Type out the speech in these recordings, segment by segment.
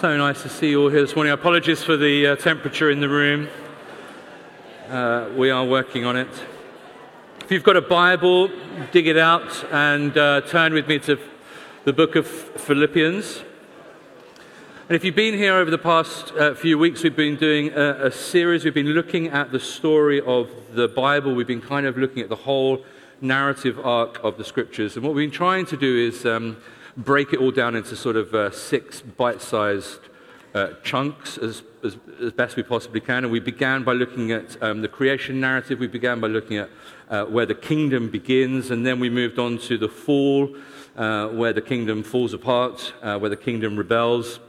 So nice to see you all here this morning. Apologies for the uh, temperature in the room. Uh, we are working on it. If you've got a Bible, dig it out and uh, turn with me to the book of Philippians. And if you've been here over the past uh, few weeks, we've been doing a, a series. We've been looking at the story of the Bible. We've been kind of looking at the whole narrative arc of the scriptures. And what we've been trying to do is um, break it all down into sort of uh, six bite sized uh, chunks as, as, as, best we possibly can. And we began by looking at um, the creation narrative, we began by looking at uh, where the kingdom begins, and then we moved on to the fall, uh, where the kingdom falls apart, uh, where the kingdom rebels.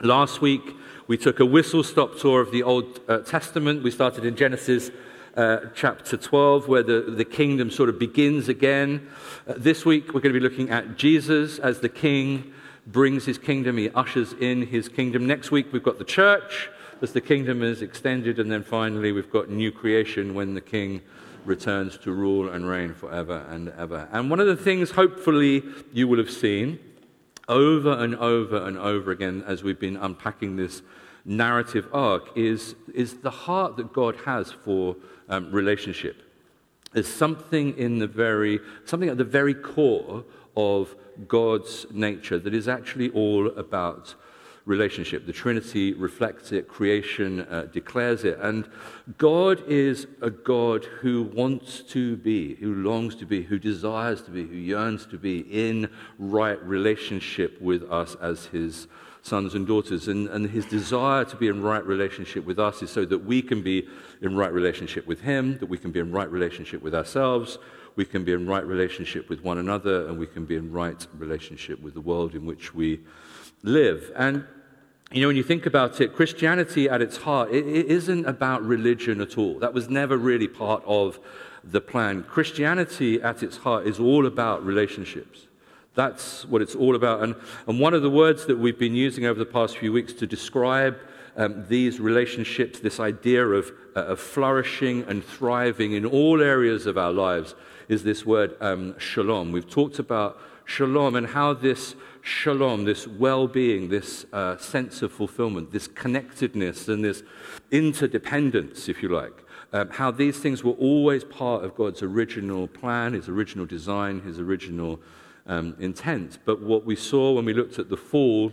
Last week, we took a whistle stop tour of the Old uh, Testament. We started in Genesis uh, chapter 12, where the, the kingdom sort of begins again. Uh, this week, we're going to be looking at Jesus as the king brings his kingdom, he ushers in his kingdom. Next week, we've got the church as the kingdom is extended. And then finally, we've got new creation when the king returns to rule and reign forever and ever. And one of the things, hopefully, you will have seen over and over and over again as we've been unpacking this narrative arc is, is the heart that God has for um, relationship. There's something in the very, something at the very core of God's nature that is actually all about relationship. The Trinity reflects it, creation uh, declares it. And God is a God who wants to be, who longs to be, who desires to be, who yearns to be in right relationship with us as his sons and daughters. And, and his desire to be in right relationship with us is so that we can be in right relationship with him, that we can be in right relationship with ourselves, we can be in right relationship with one another, and we can be in right relationship with the world in which we live. And you know, when you think about it, Christianity at its heart, it, it isn't about religion at all. That was never really part of the plan. Christianity at its heart is all about relationships. That's what it's all about. And, and one of the words that we've been using over the past few weeks to describe um, these relationships, this idea of, uh, of flourishing and thriving in all areas of our lives, is this word um, shalom. We've talked about shalom and how this shalom, this well being, this uh, sense of fulfillment, this connectedness, and this interdependence, if you like, um, how these things were always part of God's original plan, His original design, His original um, intent. But what we saw when we looked at the fall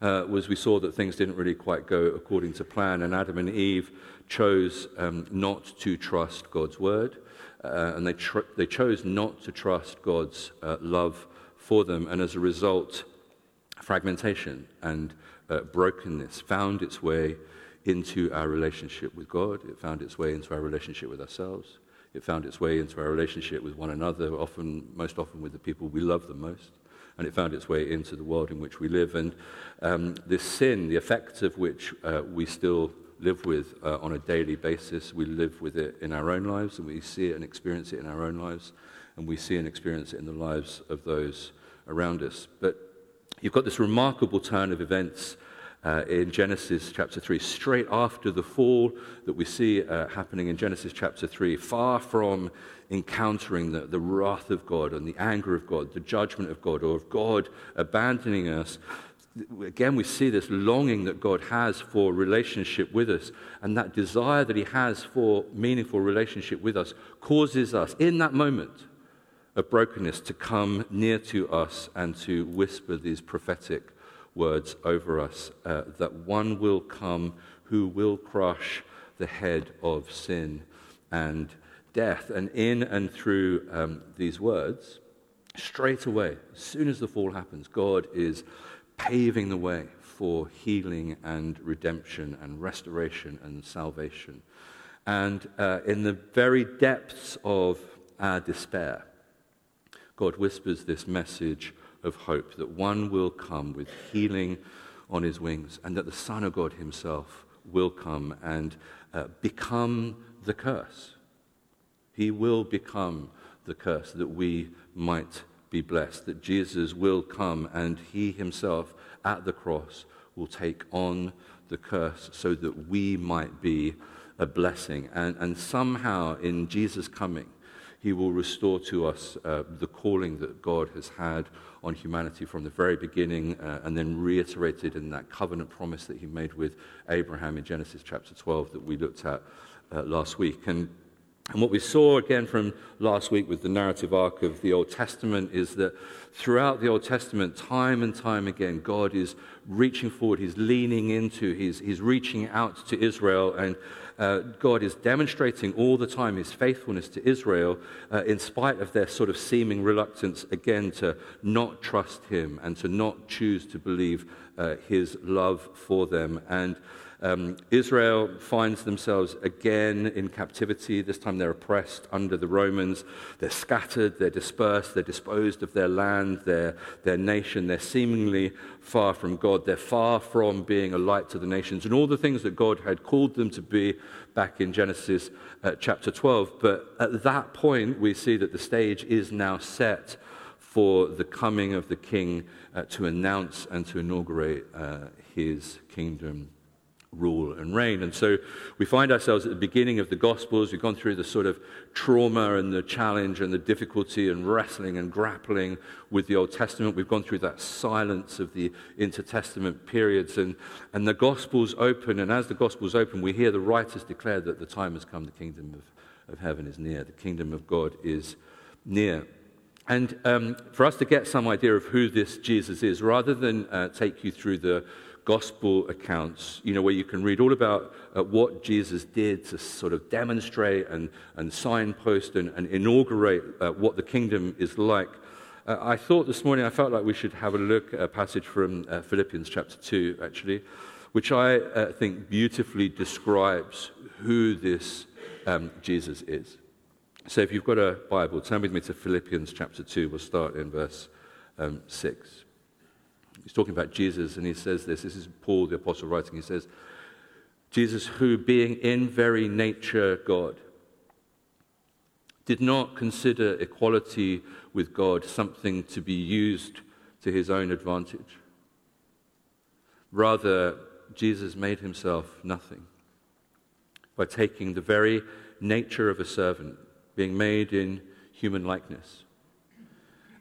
uh, was we saw that things didn't really quite go according to plan, and Adam and Eve chose um, not to trust God's word, uh, and they, tr- they chose not to trust God's uh, love for them, and as a result, fragmentation and uh, brokenness found its way into our relationship with God, it found its way into our relationship with ourselves. It found its way into our relationship with one another, often, most often with the people we love the most. And it found its way into the world in which we live. And um, this sin, the effects of which uh, we still live with uh, on a daily basis, we live with it in our own lives, and we see it and experience it in our own lives, and we see and experience it in the lives of those around us. But you've got this remarkable turn of events uh, in Genesis chapter 3, straight after the fall that we see uh, happening in Genesis chapter 3, far from encountering the, the wrath of God and the anger of God, the judgment of God, or of God abandoning us. Again, we see this longing that God has for relationship with us, and that desire that He has for meaningful relationship with us causes us, in that moment of brokenness, to come near to us and to whisper these prophetic words over us uh, that one will come who will crush the head of sin and death. And in and through um, these words, straight away, as soon as the fall happens, God is paving the way for healing and redemption and restoration and salvation. And uh, in the very depths of our despair, God whispers this message of hope that one will come with healing on his wings, and that the Son of God himself will come and uh, become the curse. He will become the curse that we might be blessed, that Jesus will come and he himself at the cross will take on the curse so that we might be a blessing. And, and somehow in Jesus' coming, he will restore to us uh, the calling that God has had on humanity from the very beginning uh, and then reiterated in that covenant promise that he made with Abraham in Genesis chapter 12 that we looked at uh, last week. And, and what we saw again from last week with the narrative arc of the Old Testament is that throughout the Old Testament, time and time again, God is reaching forward, He's leaning into, He's, he's reaching out to Israel and uh, God is demonstrating all the time his faithfulness to Israel uh, in spite of their sort of seeming reluctance, again, to not trust him and to not choose to believe uh, his love for them. And um, Israel finds themselves again in captivity. This time they're oppressed under the Romans. They're scattered, they're dispersed, they're disposed of their land, their, their nation. They're seemingly far from God. They're far from being a light to the nations and all the things that God had called them to be back in Genesis uh, chapter 12. But at that point, we see that the stage is now set for the coming of the king uh, to announce and to inaugurate uh, his kingdom rule and reign. And so we find ourselves at the beginning of the Gospels. We've gone through the sort of trauma and the challenge and the difficulty and wrestling and grappling with the Old Testament. We've gone through that silence of the intertestament periods. And, and the Gospels open. And as the Gospels open, we hear the writers declare that the time has come, the kingdom of, of heaven is near, the kingdom of God is near. And um, for us to get some idea of who this Jesus is, rather than uh, take you through the gospel accounts, you know, where you can read all about uh, what Jesus did to sort of demonstrate and, and signpost and, and inaugurate uh, what the kingdom is like. Uh, I thought this morning, I felt like we should have a look at a passage from uh, Philippians chapter 2, actually, which I uh, think beautifully describes who this um, Jesus is. So if you've got a Bible, turn with me to Philippians chapter 2. We'll start in verse um, 6. He's talking about Jesus, and he says this. This is Paul, the apostle, writing. He says, Jesus, who being in very nature God, did not consider equality with God something to be used to his own advantage. Rather, Jesus made himself nothing by taking the very nature of a servant, being made in human likeness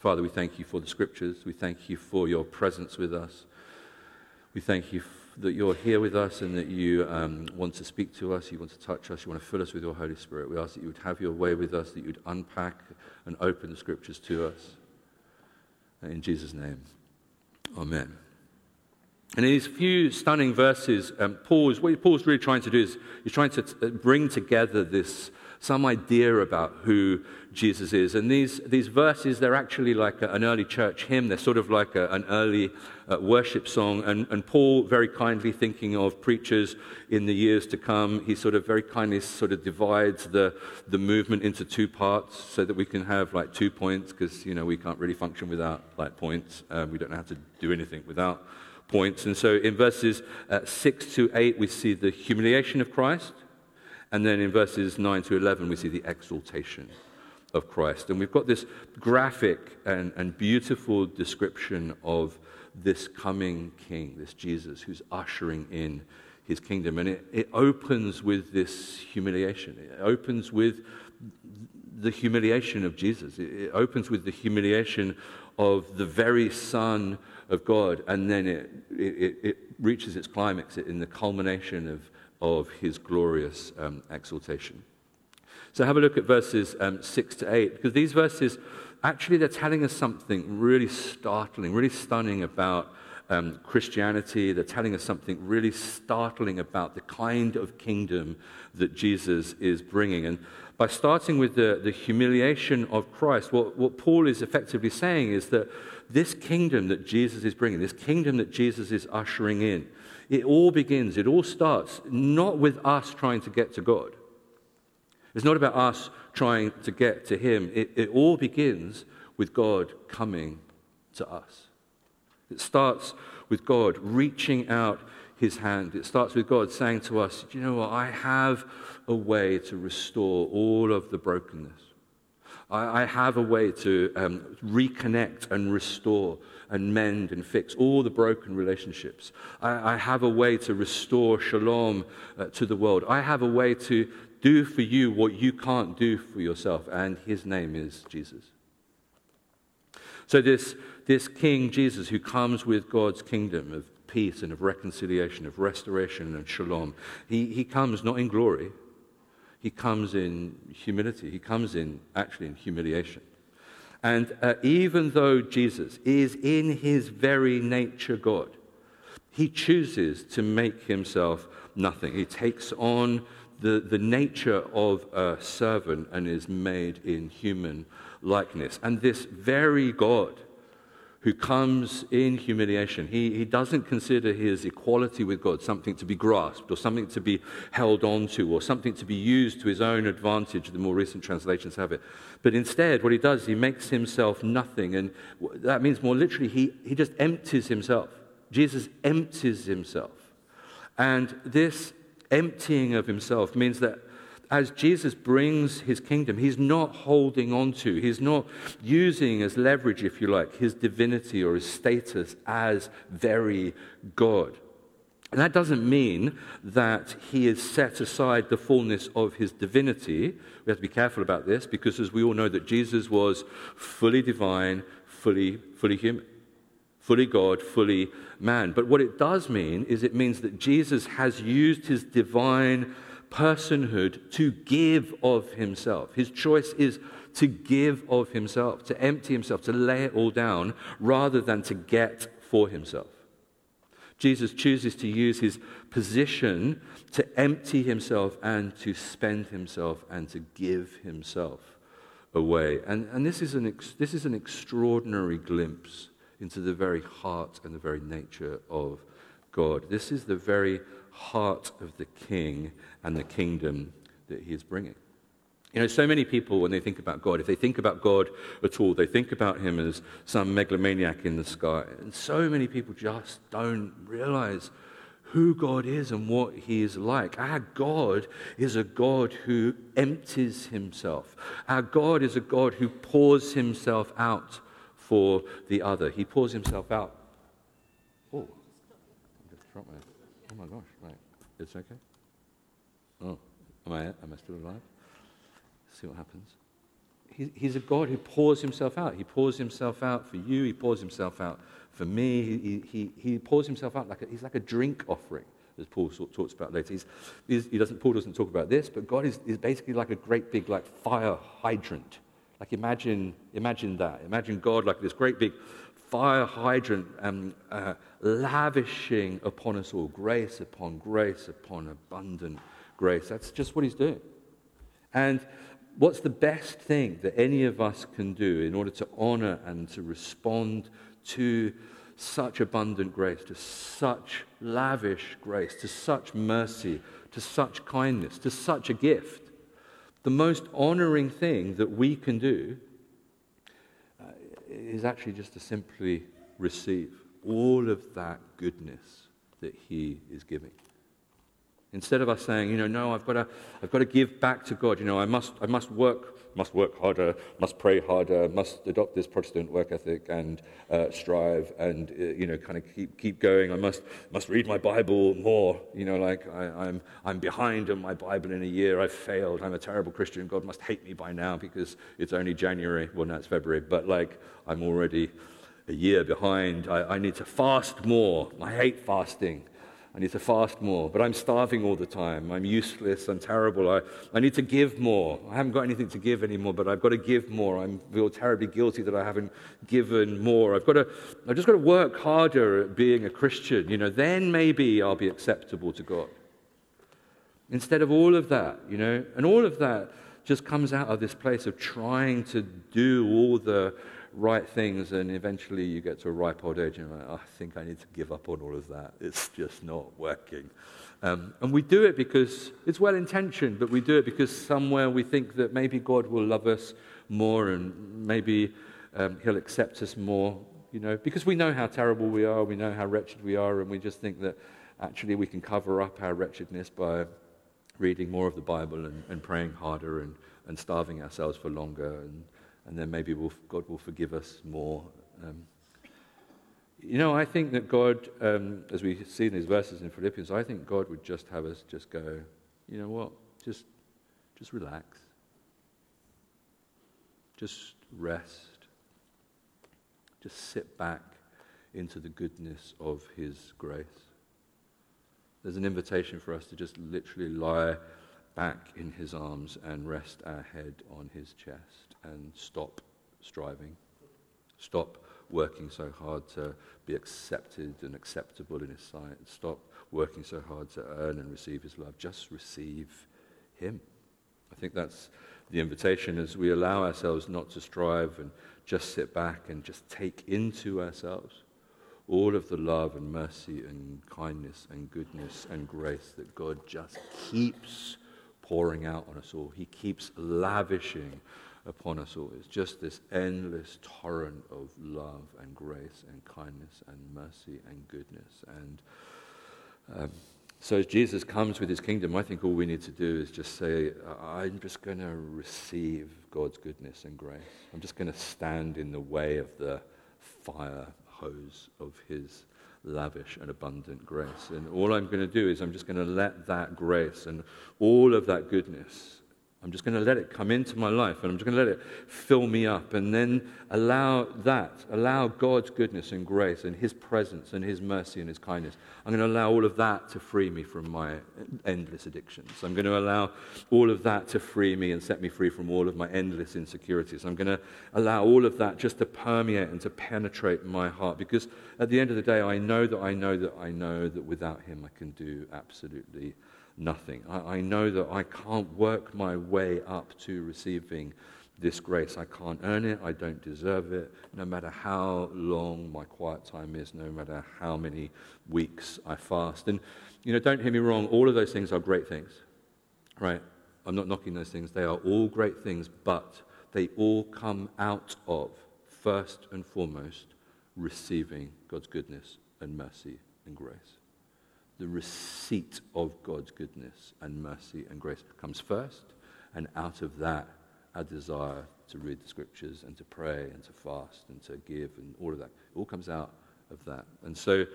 Father, we thank you for the scriptures. We thank you for your presence with us. We thank you that you're here with us and that you um, want to speak to us, you want to touch us, you want to fill us with your Holy Spirit. We ask that you would have your way with us, that you would unpack and open the scriptures to us. In Jesus' name, amen. And in these few stunning verses, um, Paul's, what Paul's really trying to do is he's trying to t- uh, bring together this some idea about who Jesus is. And these, these verses, they're actually like a, an early church hymn. They're sort of like a, an early uh, worship song. And, and Paul, very kindly thinking of preachers in the years to come, he sort of very kindly sort of divides the, the movement into two parts so that we can have like two points because, you know, we can't really function without like points. Um, we don't know how to do anything without points. And so in verses uh, 6 to 8, we see the humiliation of Christ. And then in verses 9 to 11, we see the exaltation of Christ. And we've got this graphic and, and beautiful description of this coming king, this Jesus, who's ushering in his kingdom. And it, it opens with this humiliation. It opens with the humiliation of Jesus. It, it opens with the humiliation of the very Son of God. And then it, it, it reaches its climax in the culmination of of his glorious um, exaltation. So have a look at verses um, 6 to 8, because these verses actually they're telling us something really startling, really stunning about um, Christianity. They're telling us something really startling about the kind of kingdom that Jesus is bringing. And by starting with the, the humiliation of Christ, what, what Paul is effectively saying is that this kingdom that Jesus is bringing, this kingdom that Jesus is ushering in, it all begins, it all starts not with us trying to get to God. It's not about us trying to get to Him. It, it all begins with God coming to us. It starts with God reaching out His hand. It starts with God saying to us, you know what? I have a way to restore all of the brokenness. I, I have a way to um, reconnect and restore and mend and fix all the broken relationships. I, I have a way to restore shalom uh, to the world. I have a way to do for you what you can't do for yourself, and his name is Jesus. So, this, this King Jesus, who comes with God's kingdom of peace and of reconciliation, of restoration and shalom, he, he comes not in glory, he comes in humility. He comes in actually in humiliation. And uh, even though Jesus is in his very nature God, he chooses to make himself nothing. He takes on the, the nature of a servant and is made in human likeness. And this very God who comes in humiliation. He, he doesn't consider his equality with God something to be grasped or something to be held on to or something to be used to his own advantage, the more recent translations have it. But instead, what he does, he makes himself nothing. And that means more literally, he, he just empties himself. Jesus empties himself. And this emptying of himself means that as Jesus brings his kingdom, he's not holding on to, he's not using as leverage, if you like, his divinity or his status as very God. And that doesn't mean that he has set aside the fullness of his divinity. We have to be careful about this because, as we all know, that Jesus was fully divine, fully, fully human, fully God, fully man. But what it does mean is it means that Jesus has used his divine personhood to give of himself. His choice is to give of himself, to empty himself, to lay it all down, rather than to get for himself. Jesus chooses to use his position to empty himself and to spend himself and to give himself away. And, and this, is an ex, this is an extraordinary glimpse into the very heart and the very nature of God. This is the very heart of the king and the kingdom that he is bringing. You know, so many people, when they think about God, if they think about God at all, they think about him as some megalomaniac in the sky. And so many people just don't realize who God is and what he is like. Our God is a God who empties himself. Our God is a God who pours himself out for the other. He pours himself out. Oh, I my. Oh my gosh, right. It's okay? Oh, am I, am I still alive? see what happens. He, he's a God who pours himself out. He pours himself out for you. He pours himself out for me. He, he, he pours himself out like a, he's like a drink offering, as Paul talks about later. He's, he's, he doesn't, Paul doesn't talk about this, but God is, is basically like a great big like fire hydrant. Like imagine, imagine that. Imagine God like this great big fire hydrant um, uh, lavishing upon us all grace upon grace upon abundant grace. That's just what he's doing. And what's the best thing that any of us can do in order to honor and to respond to such abundant grace, to such lavish grace, to such mercy, to such kindness, to such a gift? The most honoring thing that we can do is actually just to simply receive all of that goodness that He is giving. Instead of us saying, you know, no, I've got to, I've got to give back to God. You know, I must, I must work, must work harder, must pray harder, must adopt this Protestant work ethic and uh, strive and, uh, you know, kind of keep, keep going. I must, must read my Bible more. You know, like I, I'm, I'm behind on my Bible in a year. I've failed. I'm a terrible Christian. God must hate me by now because it's only January. Well, now it's February, but like I'm already a year behind. I, I need to fast more. I hate fasting. I need to fast more, but I'm starving all the time. I'm useless. I'm terrible. I, I need to give more. I haven't got anything to give anymore, but I've got to give more. I feel terribly guilty that I haven't given more. I've got to, I've just got to work harder at being a Christian. You know, then maybe I'll be acceptable to God. Instead of all of that, you know, and all of that just comes out of this place of trying to do all the right things, and eventually you get to a ripe old age, and like, oh, I think I need to give up on all of that. It's just not working. Um, and we do it because it's well intentioned, but we do it because somewhere we think that maybe God will love us more and maybe um, He'll accept us more, you know, because we know how terrible we are, we know how wretched we are, and we just think that actually we can cover up our wretchedness by reading more of the Bible and, and praying harder and, and starving ourselves for longer, and, and then maybe we'll, God will forgive us more. Um, you know, I think that God, um, as we see in these verses in Philippians, I think God would just have us just go, you know what, just, just relax. Just rest. Just sit back into the goodness of His grace. There's an invitation for us to just literally lie back in His arms and rest our head on His chest and stop striving. Stop working so hard to be accepted and acceptable in His sight. Stop working so hard to earn and receive His love. Just receive Him. I think that's the invitation as we allow ourselves not to strive and just sit back and just take into ourselves all of the love and mercy and kindness and goodness and grace that God just keeps pouring out on us all. He keeps lavishing upon us all. It's just this endless torrent of love and grace and kindness and mercy and goodness. And um, so as Jesus comes with his kingdom, I think all we need to do is just say, I'm just going to receive God's goodness and grace. I'm just going to stand in the way of the fire hose of his lavish and abundant grace. And all I'm going to do is I'm just going to let that grace and all of that goodness I'm just going to let it come into my life and I'm just going to let it fill me up and then allow that, allow God's goodness and grace and His presence and His mercy and His kindness. I'm going to allow all of that to free me from my endless addictions. I'm going to allow all of that to free me and set me free from all of my endless insecurities. I'm going to allow all of that just to permeate and to penetrate my heart because at the end of the day, I know that I know that I know that without Him I can do absolutely nothing. I, I know that I can't work my way up to receiving this grace. I can't earn it. I don't deserve it. No matter how long my quiet time is, no matter how many weeks I fast. And, you know, don't hear me wrong, all of those things are great things, right? I'm not knocking those things. They are all great things, but they all come out of, first and foremost, receiving God's goodness and mercy and grace the receipt of God's goodness and mercy and grace comes first, and out of that, our desire to read the scriptures and to pray and to fast and to give and all of that. It all comes out of that. And so,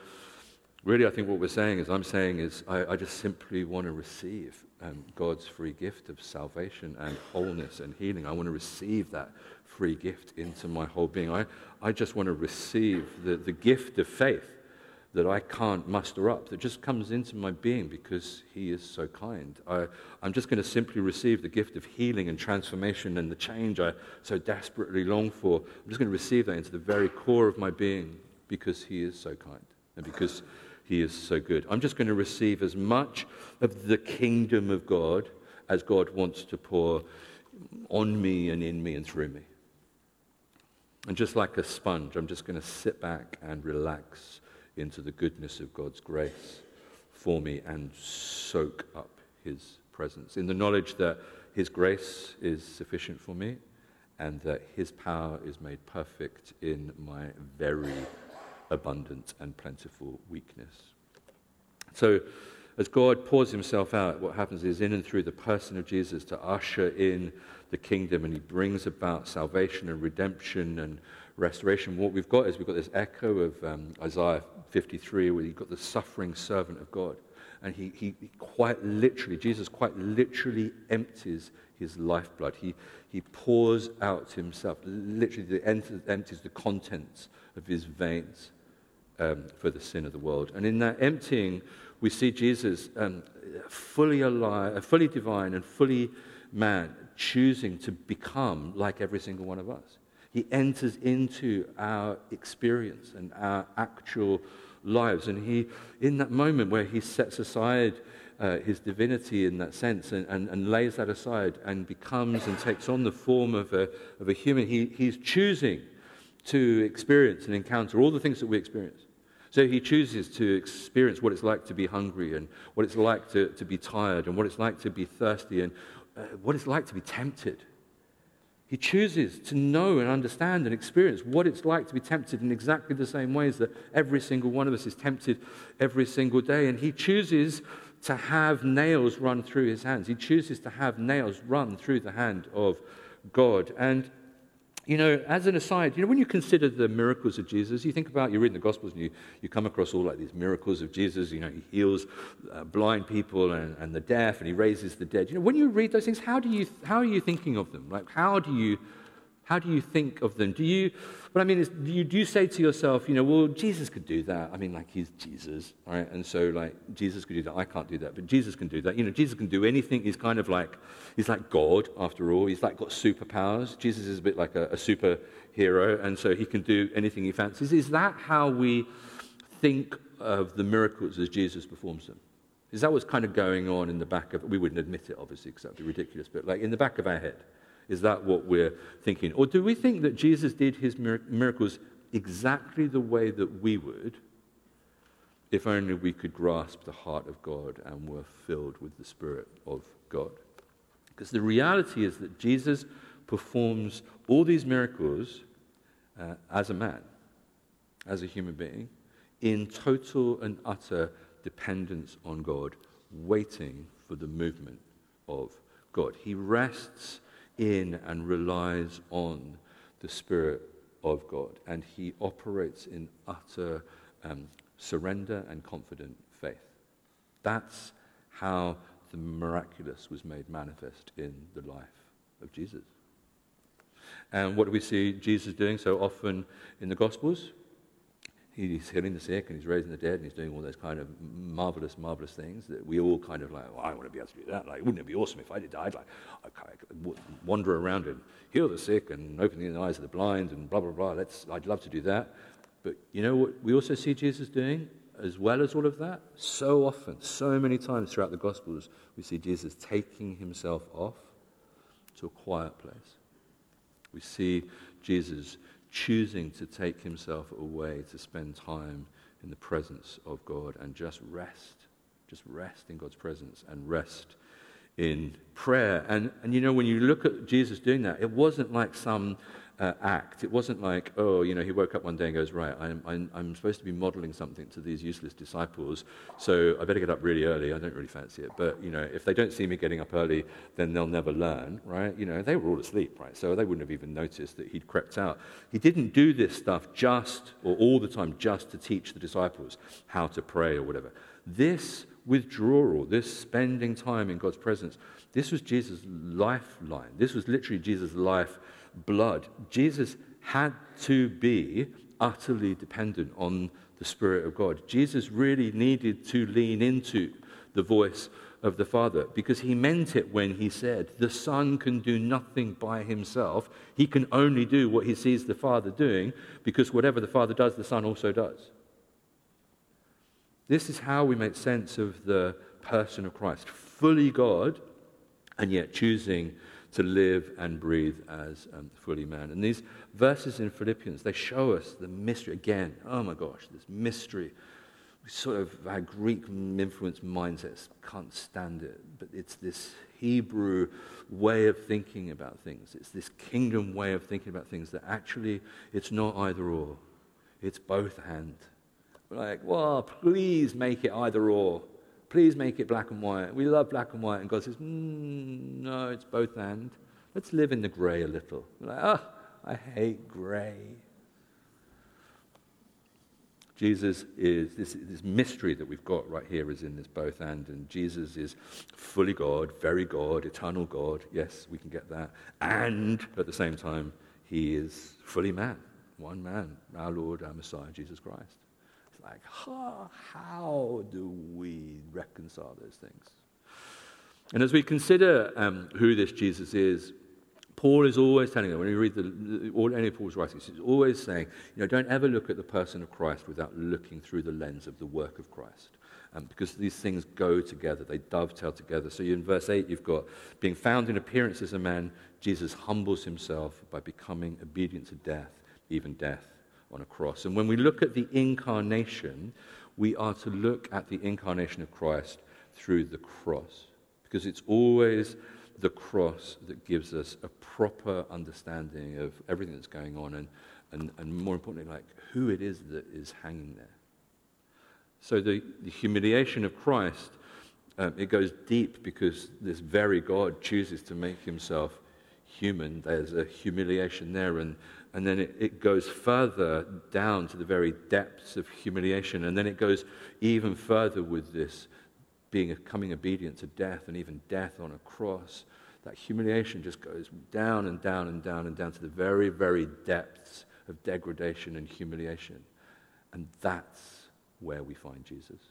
really, I think what we're saying is, I'm saying is, I, I just simply want to receive um, God's free gift of salvation and wholeness and healing. I want to receive that free gift into my whole being. I, I just want to receive the, the gift of faith that I can't muster up, that just comes into my being because He is so kind. I, am just going to simply receive the gift of healing and transformation and the change I so desperately long for. I'm just going to receive that into the very core of my being because He is so kind and because He is so good. I'm just going to receive as much of the kingdom of God as God wants to pour on me and in me and through me. And just like a sponge, I'm just going to sit back and relax into the goodness of God's grace for me and soak up His presence in the knowledge that His grace is sufficient for me and that His power is made perfect in my very abundant and plentiful weakness. So, as God pours himself out, what happens is in and through the person of Jesus to usher in the kingdom, and he brings about salvation and redemption and restoration. What we've got is we've got this echo of um, Isaiah 53, where you've got the suffering servant of God. And he, he, quite literally, Jesus quite literally empties his lifeblood. He, he pours out himself, literally empties the contents of his veins um, for the sin of the world. And in that emptying, we see Jesus um, fully alive, fully divine and fully man, choosing to become like every single one of us. He enters into our experience and our actual lives. And he, in that moment where he sets aside uh, his divinity in that sense and, and, and, lays that aside and becomes and takes on the form of a, of a human, he, he's choosing to experience and encounter all the things that we experience. So he chooses to experience what it's like to be hungry and what it's like to, to be tired and what it's like to be thirsty and uh, what it's like to be tempted. He chooses to know and understand and experience what it's like to be tempted in exactly the same ways that every single one of us is tempted every single day. And he chooses to have nails run through his hands. He chooses to have nails run through the hand of God. And you know, as an aside, you know, when you consider the miracles of Jesus, you think about, you read in the Gospels and you, you come across all like these miracles of Jesus. You know, he heals uh, blind people and, and the deaf and he raises the dead. You know, when you read those things, how, do you, how are you thinking of them? Like, how do you, how do you think of them? Do you, what I mean is, do you, do you say to yourself, you know, well, Jesus could do that. I mean, like, he's Jesus, right? And so, like, Jesus could do that. I can't do that, but Jesus can do that. You know, Jesus can do anything. He's kind of like, he's like God, after all. He's like got superpowers. Jesus is a bit like a, a superhero, and so he can do anything he fancies. Is that how we think of the miracles as Jesus performs them? Is that what's kind of going on in the back of, we wouldn't admit it, obviously, because that would be ridiculous, but like in the back of our head? Is that what we're thinking? Or do we think that Jesus did his miracles exactly the way that we would if only we could grasp the heart of God and were filled with the Spirit of God? Because the reality is that Jesus performs all these miracles uh, as a man, as a human being, in total and utter dependence on God, waiting for the movement of God. He rests in and relies on the Spirit of God. And he operates in utter um, surrender and confident faith. That's how the miraculous was made manifest in the life of Jesus. And what do we see Jesus doing so often in the Gospels? He's healing the sick and he's raising the dead and he's doing all those kind of marvelous, marvelous things that we all kind of like, well, I want to be able to do that. Like, wouldn't it be awesome if I did? I'd like, I'd wander around and heal the sick and open the eyes of the blind and blah, blah, blah. Let's, I'd love to do that. But you know what we also see Jesus doing as well as all of that? So often, so many times throughout the Gospels, we see Jesus taking himself off to a quiet place. We see Jesus choosing to take himself away to spend time in the presence of God and just rest, just rest in God's presence and rest in prayer. And, and you know, when you look at Jesus doing that, it wasn't like some uh, act. It wasn't like, oh, you know, he woke up one day and goes, right, I'm, I'm, I'm, supposed to be modeling something to these useless disciples, so I better get up really early. I don't really fancy it. But, you know, if they don't see me getting up early, then they'll never learn, right? You know, they were all asleep, right? So they wouldn't have even noticed that he'd crept out. He didn't do this stuff just, or all the time, just to teach the disciples how to pray or whatever. This withdrawal, this spending time in God's presence, this was Jesus' lifeline. This was literally Jesus' life blood. Jesus had to be utterly dependent on the Spirit of God. Jesus really needed to lean into the voice of the Father because he meant it when he said, The Son can do nothing by himself. He can only do what he sees the Father doing because whatever the Father does, the Son also does. This is how we make sense of the person of Christ fully God and yet choosing to live and breathe as um, fully man. And these verses in Philippians, they show us the mystery. Again, oh my gosh, this mystery. We sort of, our Greek influenced mindsets can't stand it. But it's this Hebrew way of thinking about things. It's this kingdom way of thinking about things that actually it's not either or, it's both and. We're like, well, please make it either or. Please make it black and white. We love black and white. And God says, mm, no, it's both and. Let's live in the grey a little. We're like, oh, I hate grey. Jesus is, this, this mystery that we've got right here is in this both and. And Jesus is fully God, very God, eternal God. Yes, we can get that. And at the same time, he is fully man, one man, our Lord, our Messiah, Jesus Christ like, how, how do we reconcile those things? And as we consider um, who this Jesus is, Paul is always telling them, when you read the, all, any of Paul's writings, he's always saying, you know, don't ever look at the person of Christ without looking through the lens of the work of Christ. Um, because these things go together, they dovetail together. So in verse 8, you've got being found in appearance as a man, Jesus humbles himself by becoming obedient to death, even death on a cross. And when we look at the incarnation, we are to look at the incarnation of Christ through the cross because it's always the cross that gives us a proper understanding of everything that's going on and, and, and more importantly, like who it is that is hanging there. So the, the humiliation of Christ, um, it goes deep because this very God chooses to make himself human. There's a humiliation there, and, and then it, it goes further down to the very depths of humiliation, and then it goes even further with this being a, coming obedient to death and even death on a cross. That humiliation just goes down and down and down and down to the very, very depths of degradation and humiliation. And that's where we find Jesus.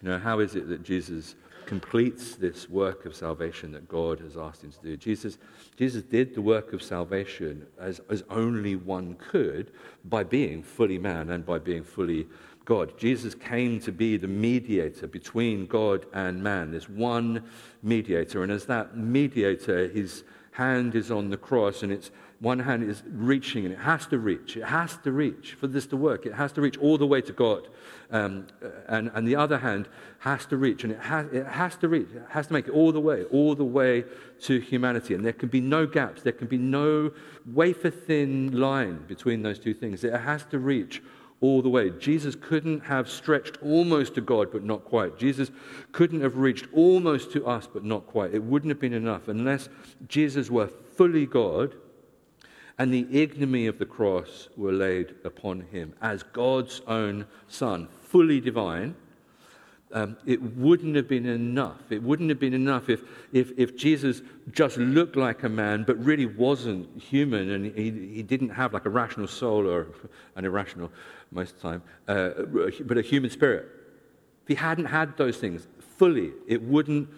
You know, how is it that Jesus completes this work of salvation that God has asked him to do? Jesus, Jesus did the work of salvation as, as only one could by being fully man and by being fully God. Jesus came to be the mediator between God and man. There's one mediator, and as that mediator, his hand is on the cross, and it's one hand is reaching, and it has to reach. It has to reach for this to work. It has to reach all the way to God. Um, and, and the other hand has to reach, and it has, it has to reach. It has to make it all the way, all the way to humanity. And there can be no gaps. There can be no wafer thin line between those two things. It has to reach all the way. Jesus couldn't have stretched almost to God, but not quite. Jesus couldn't have reached almost to us, but not quite. It wouldn't have been enough unless Jesus were fully God and the ignominy of the cross were laid upon him as God's own Son, fully divine. Um, it wouldn't have been enough. It wouldn't have been enough if, if, if Jesus just looked like a man but really wasn't human and he, he didn't have like a rational soul or an irrational most of the time, uh, but a human spirit. If he hadn't had those things fully, it wouldn't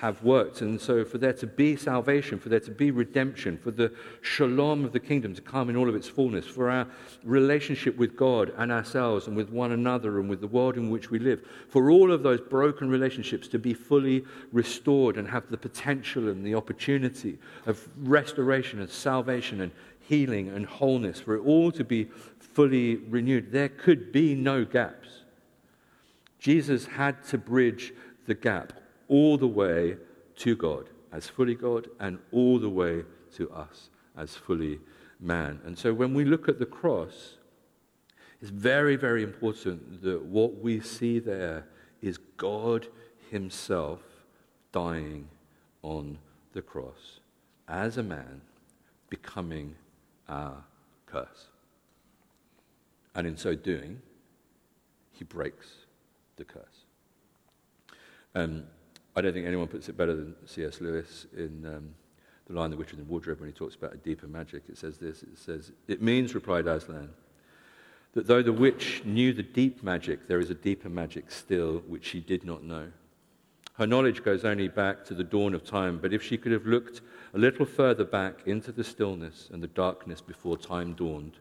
have worked. And so, for there to be salvation, for there to be redemption, for the shalom of the kingdom to come in all of its fullness, for our relationship with God and ourselves and with one another and with the world in which we live, for all of those broken relationships to be fully restored and have the potential and the opportunity of restoration and salvation and healing and wholeness, for it all to be fully renewed, there could be no gaps. Jesus had to bridge the gap all the way to God as fully God and all the way to us as fully man. And so when we look at the cross, it's very, very important that what we see there is God Himself dying on the cross as a man, becoming our curse. And in so doing, He breaks the curse. Um, I don't think anyone puts it better than C.S. Lewis in um, The Lion, the Witch, and the Wardrobe when he talks about a deeper magic. It says this It says, It means, replied Aslan, that though the witch knew the deep magic, there is a deeper magic still which she did not know. Her knowledge goes only back to the dawn of time, but if she could have looked a little further back into the stillness and the darkness before time dawned,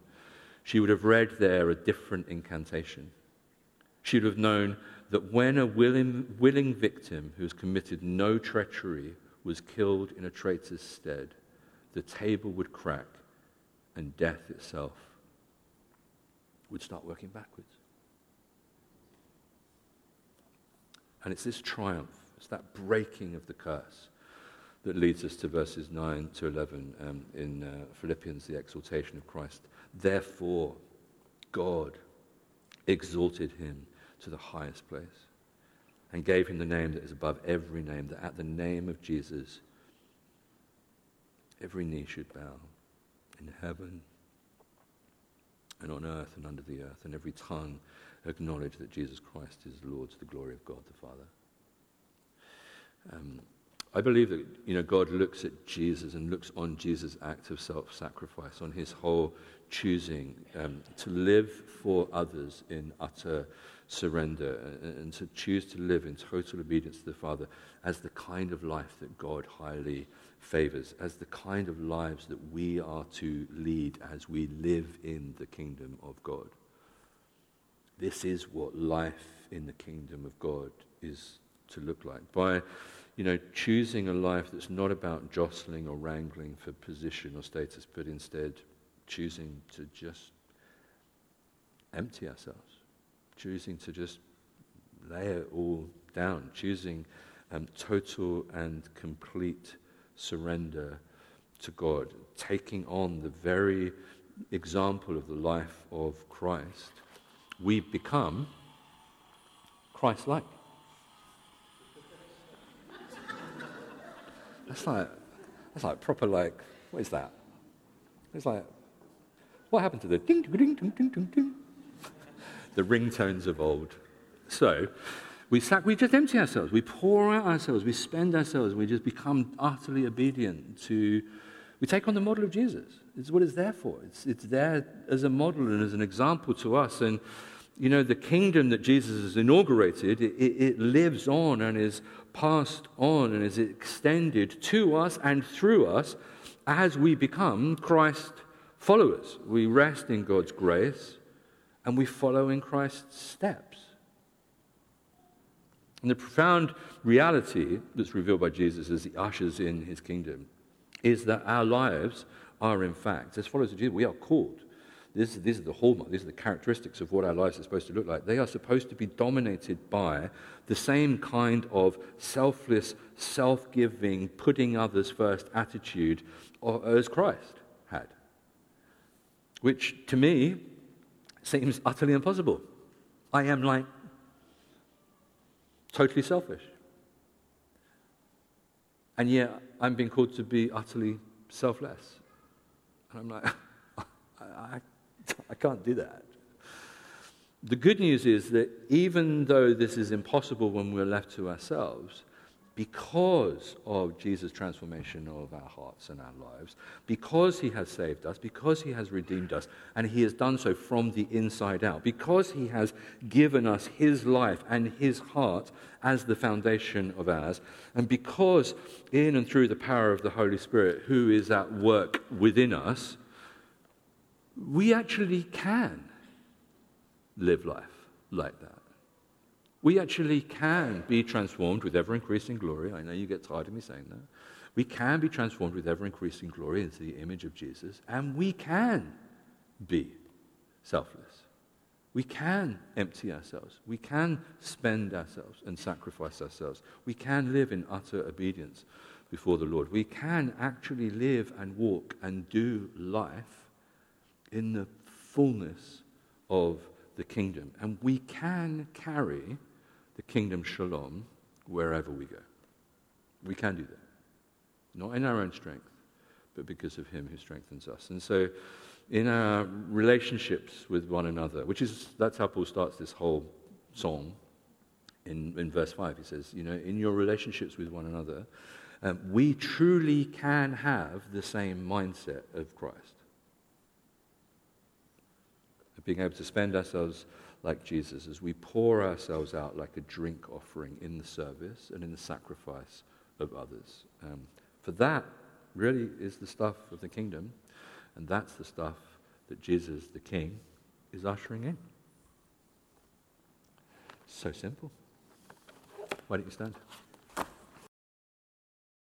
she would have read there a different incantation. She would have known that when a willing, willing victim who has committed no treachery was killed in a traitor's stead, the table would crack and death itself would start working backwards. And it's this triumph, it's that breaking of the curse that leads us to verses 9 to 11 um, in uh, Philippians, the exaltation of Christ. Therefore, God exalted him to the highest place and gave him the name that is above every name, that at the name of Jesus, every knee should bow in heaven and on earth and under the earth, and every tongue acknowledge that Jesus Christ is Lord to the glory of God the Father. Um, I believe that you know God looks at Jesus and looks on Jesus' act of self-sacrifice, on his whole choosing um, to live for others in utter surrender and to choose to live in total obedience to the Father as the kind of life that God highly favors, as the kind of lives that we are to lead as we live in the kingdom of God. This is what life in the kingdom of God is to look like. By you know, choosing a life that's not about jostling or wrangling for position or status, but instead choosing to just empty ourselves, choosing to just lay it all down, choosing um, total and complete surrender to God, taking on the very example of the life of Christ, we become Christ like. That's like, that's like proper, like, what is that? It's like, what happened to the ding, ding, ding, ding, ding, ding? the ringtones of old. So, we, sac- we just empty ourselves. We pour out ourselves. We spend ourselves. We just become utterly obedient to. We take on the model of Jesus. It's what it's there for. It's, it's there as a model and as an example to us. And, you know, the kingdom that Jesus has inaugurated, it, it, lives on and is passed on and is extended to us and through us as we become Christ followers. We rest in God's grace and we follow in Christ's steps. And the profound reality that's revealed by Jesus as he ushers in his kingdom is that our lives are, in fact, as followers of Jesus, we are called. This, this is the hallmark, these are the characteristics of what our lives are supposed to look like. They are supposed to be dominated by the same kind of selfless, self giving, putting others first attitude as Christ had. Which, to me, seems utterly impossible. I am like totally selfish. And yet, I'm being called to be utterly selfless. And I'm like, I, I, can't do that. The good news is that even though this is impossible when we're left to ourselves, because of Jesus' transformation of our hearts and our lives, because he has saved us, because he has redeemed us, and he has done so from the inside out, because he has given us his life and his heart as the foundation of ours, and because in and through the power of the Holy Spirit who is at work within us, we actually can live life like that. We actually can be transformed with ever increasing glory. I know you get tired of me saying that. We can be transformed with ever increasing glory into the image of Jesus, and we can be selfless. We can empty ourselves. We can spend ourselves and sacrifice ourselves. We can live in utter obedience before the Lord. We can actually live and walk and do life in the fullness of the kingdom. And we can carry the kingdom shalom wherever we go. We can do that. Not in our own strength, but because of Him who strengthens us. And so, in our relationships with one another, which is, that's how Paul starts this whole song in, in verse 5. He says, you know, in your relationships with one another, um, we truly can have the same mindset of Christ. Being able to spend ourselves like Jesus as we pour ourselves out like a drink offering in the service and in the sacrifice of others. Um, for that really is the stuff of the kingdom, and that's the stuff that Jesus, the King, is ushering in. So simple. Why don't you stand?